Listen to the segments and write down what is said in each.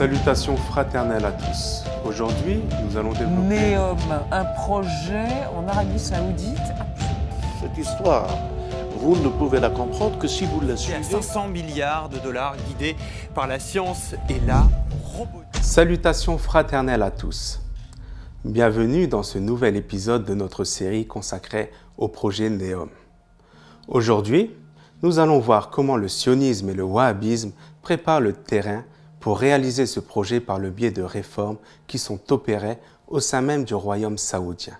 Salutations fraternelles à tous. Aujourd'hui, nous allons développer Neom, un projet en Arabie Saoudite. Cette histoire, vous ne pouvez la comprendre que si vous la suivez. 500 milliards de dollars guidés par la science et la robotique. Salutations fraternelles à tous. Bienvenue dans ce nouvel épisode de notre série consacrée au projet Neom. Aujourd'hui, nous allons voir comment le sionisme et le wahhabisme préparent le terrain pour réaliser ce projet par le biais de réformes qui sont opérées au sein même du royaume saoudien.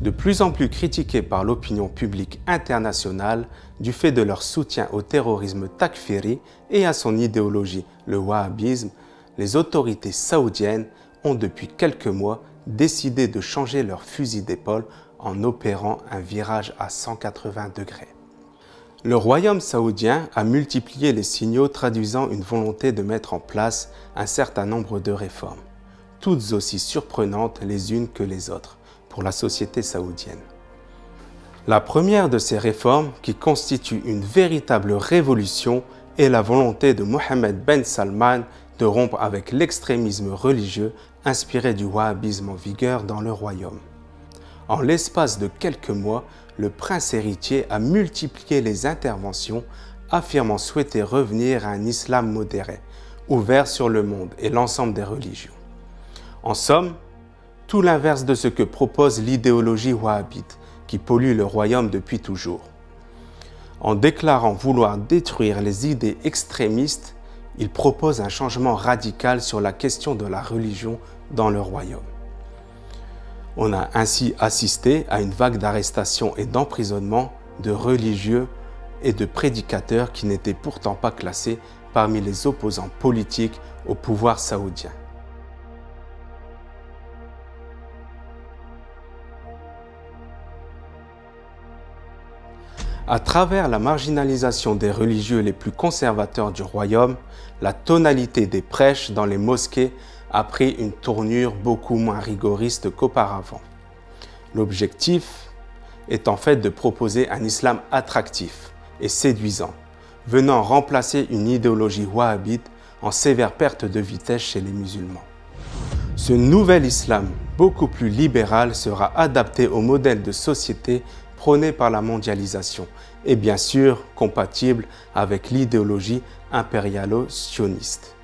De plus en plus critiqués par l'opinion publique internationale du fait de leur soutien au terrorisme takfiri et à son idéologie, le wahhabisme, les autorités saoudiennes ont depuis quelques mois décidé de changer leur fusil d'épaule en opérant un virage à 180 degrés. Le royaume saoudien a multiplié les signaux traduisant une volonté de mettre en place un certain nombre de réformes, toutes aussi surprenantes les unes que les autres pour la société saoudienne. La première de ces réformes, qui constitue une véritable révolution, est la volonté de Mohammed Ben Salman de rompre avec l'extrémisme religieux inspiré du wahhabisme en vigueur dans le royaume. En l'espace de quelques mois, le prince héritier a multiplié les interventions, affirmant souhaiter revenir à un islam modéré, ouvert sur le monde et l'ensemble des religions. En somme, tout l'inverse de ce que propose l'idéologie wahhabite, qui pollue le royaume depuis toujours. En déclarant vouloir détruire les idées extrémistes, il propose un changement radical sur la question de la religion dans le royaume. On a ainsi assisté à une vague d'arrestations et d'emprisonnements de religieux et de prédicateurs qui n'étaient pourtant pas classés parmi les opposants politiques au pouvoir saoudien. À travers la marginalisation des religieux les plus conservateurs du royaume, la tonalité des prêches dans les mosquées a pris une tournure beaucoup moins rigoriste qu'auparavant. L'objectif est en fait de proposer un islam attractif et séduisant, venant remplacer une idéologie wahhabite en sévère perte de vitesse chez les musulmans. Ce nouvel islam, beaucoup plus libéral, sera adapté au modèle de société prôné par la mondialisation et bien sûr compatible avec l'idéologie impérialo-sioniste.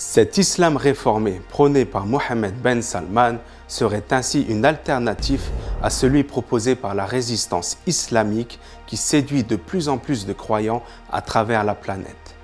Cet islam réformé prôné par Mohammed Ben Salman serait ainsi une alternative à celui proposé par la résistance islamique qui séduit de plus en plus de croyants à travers la planète.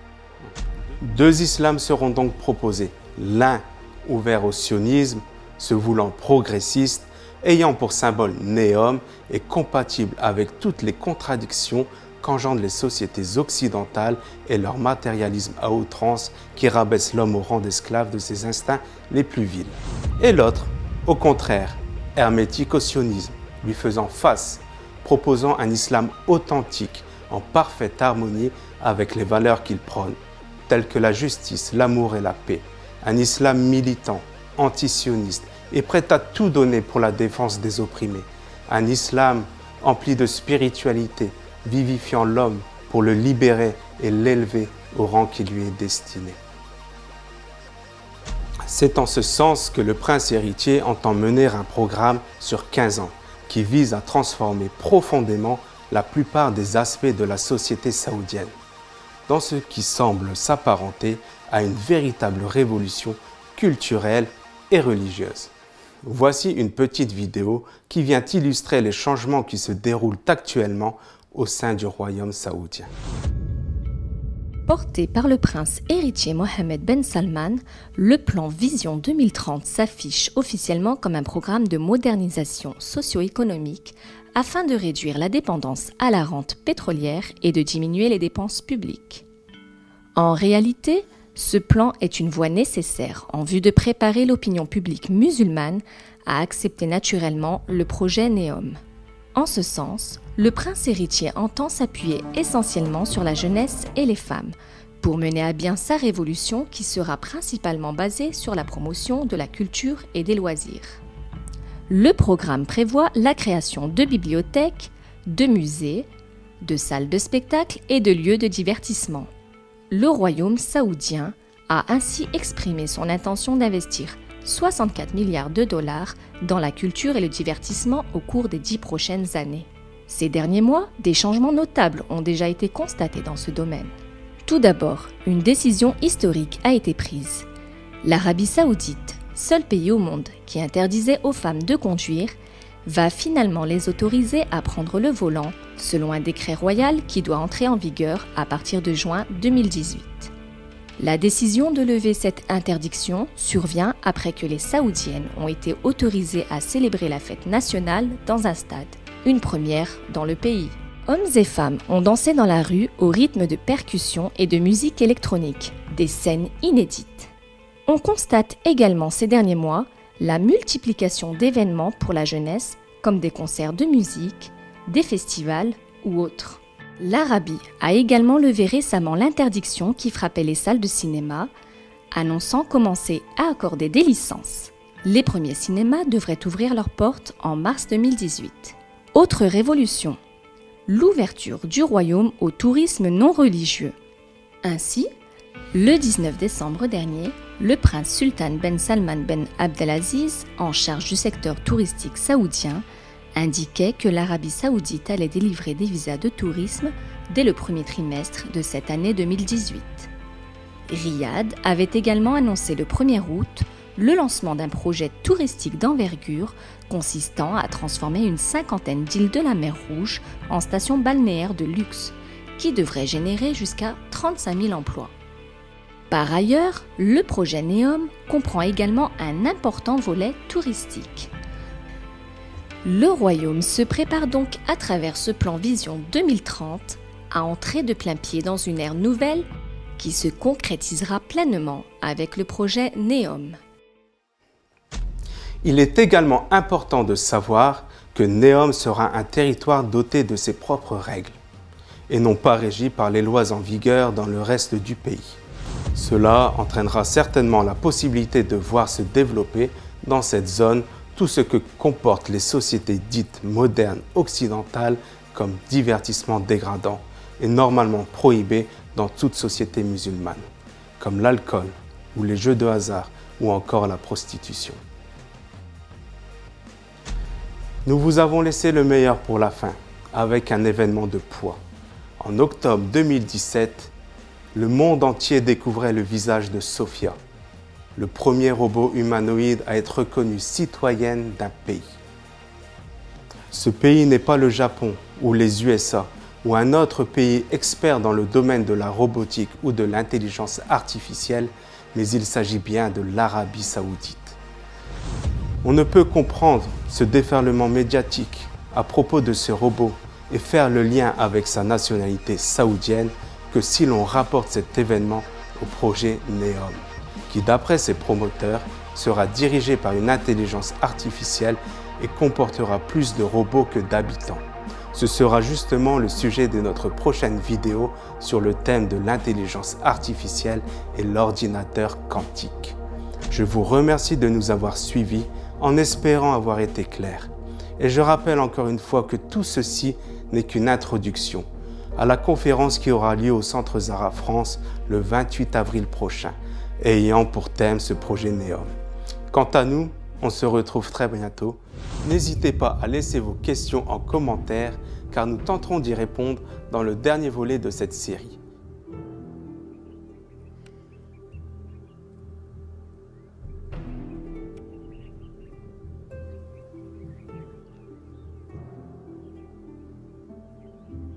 Deux islams seront donc proposés, l'un ouvert au sionisme, se voulant progressiste, ayant pour symbole Néom et compatible avec toutes les contradictions qu'engendrent les sociétés occidentales et leur matérialisme à outrance qui rabaisse l'homme au rang d'esclave de ses instincts les plus vils. Et l'autre, au contraire, hermétique au sionisme, lui faisant face, proposant un islam authentique en parfaite harmonie avec les valeurs qu'il prône, telles que la justice, l'amour et la paix, un islam militant, antisioniste et prêt à tout donner pour la défense des opprimés, un islam empli de spiritualité, vivifiant l'homme pour le libérer et l'élever au rang qui lui est destiné. C'est en ce sens que le prince héritier entend mener un programme sur 15 ans qui vise à transformer profondément la plupart des aspects de la société saoudienne, dans ce qui semble s'apparenter à une véritable révolution culturelle et religieuse. Voici une petite vidéo qui vient illustrer les changements qui se déroulent actuellement au sein du royaume saoudien. Porté par le prince héritier Mohammed Ben Salman, le plan Vision 2030 s'affiche officiellement comme un programme de modernisation socio-économique afin de réduire la dépendance à la rente pétrolière et de diminuer les dépenses publiques. En réalité, ce plan est une voie nécessaire en vue de préparer l'opinion publique musulmane à accepter naturellement le projet Neom. En ce sens, le prince héritier entend s'appuyer essentiellement sur la jeunesse et les femmes pour mener à bien sa révolution qui sera principalement basée sur la promotion de la culture et des loisirs. Le programme prévoit la création de bibliothèques, de musées, de salles de spectacle et de lieux de divertissement. Le royaume saoudien a ainsi exprimé son intention d'investir 64 milliards de dollars dans la culture et le divertissement au cours des dix prochaines années. Ces derniers mois, des changements notables ont déjà été constatés dans ce domaine. Tout d'abord, une décision historique a été prise. L'Arabie saoudite, seul pays au monde qui interdisait aux femmes de conduire, va finalement les autoriser à prendre le volant selon un décret royal qui doit entrer en vigueur à partir de juin 2018. La décision de lever cette interdiction survient après que les Saoudiennes ont été autorisées à célébrer la fête nationale dans un stade, une première dans le pays. Hommes et femmes ont dansé dans la rue au rythme de percussions et de musique électronique, des scènes inédites. On constate également ces derniers mois la multiplication d'événements pour la jeunesse comme des concerts de musique, des festivals ou autres. L'Arabie a également levé récemment l'interdiction qui frappait les salles de cinéma, annonçant commencer à accorder des licences. Les premiers cinémas devraient ouvrir leurs portes en mars 2018. Autre révolution, l'ouverture du royaume au tourisme non religieux. Ainsi, le 19 décembre dernier, le prince Sultan Ben Salman Ben Abdelaziz, en charge du secteur touristique saoudien, indiquait que l'Arabie saoudite allait délivrer des visas de tourisme dès le premier trimestre de cette année 2018. Riyad avait également annoncé le 1er août le lancement d'un projet touristique d'envergure consistant à transformer une cinquantaine d'îles de la mer Rouge en stations balnéaires de luxe, qui devrait générer jusqu'à 35 000 emplois. Par ailleurs, le projet NEOM comprend également un important volet touristique. Le Royaume se prépare donc à travers ce plan Vision 2030 à entrer de plein pied dans une ère nouvelle qui se concrétisera pleinement avec le projet NEOM. Il est également important de savoir que NEOM sera un territoire doté de ses propres règles et non pas régi par les lois en vigueur dans le reste du pays. Cela entraînera certainement la possibilité de voir se développer dans cette zone tout ce que comportent les sociétés dites modernes occidentales comme divertissement dégradant et normalement prohibé dans toute société musulmane, comme l'alcool ou les jeux de hasard ou encore la prostitution. Nous vous avons laissé le meilleur pour la fin avec un événement de poids. En octobre 2017, le monde entier découvrait le visage de Sophia, le premier robot humanoïde à être reconnu citoyenne d'un pays. Ce pays n'est pas le Japon ou les USA ou un autre pays expert dans le domaine de la robotique ou de l'intelligence artificielle, mais il s'agit bien de l'Arabie saoudite. On ne peut comprendre ce déferlement médiatique à propos de ce robot et faire le lien avec sa nationalité saoudienne que si l'on rapporte cet événement au projet NEOM qui d'après ses promoteurs sera dirigé par une intelligence artificielle et comportera plus de robots que d'habitants. Ce sera justement le sujet de notre prochaine vidéo sur le thème de l'intelligence artificielle et l'ordinateur quantique. Je vous remercie de nous avoir suivis en espérant avoir été clair. Et je rappelle encore une fois que tout ceci n'est qu'une introduction à la conférence qui aura lieu au Centre Zara France le 28 avril prochain ayant pour thème ce projet NEOM. Quant à nous, on se retrouve très bientôt. N'hésitez pas à laisser vos questions en commentaire car nous tenterons d'y répondre dans le dernier volet de cette série.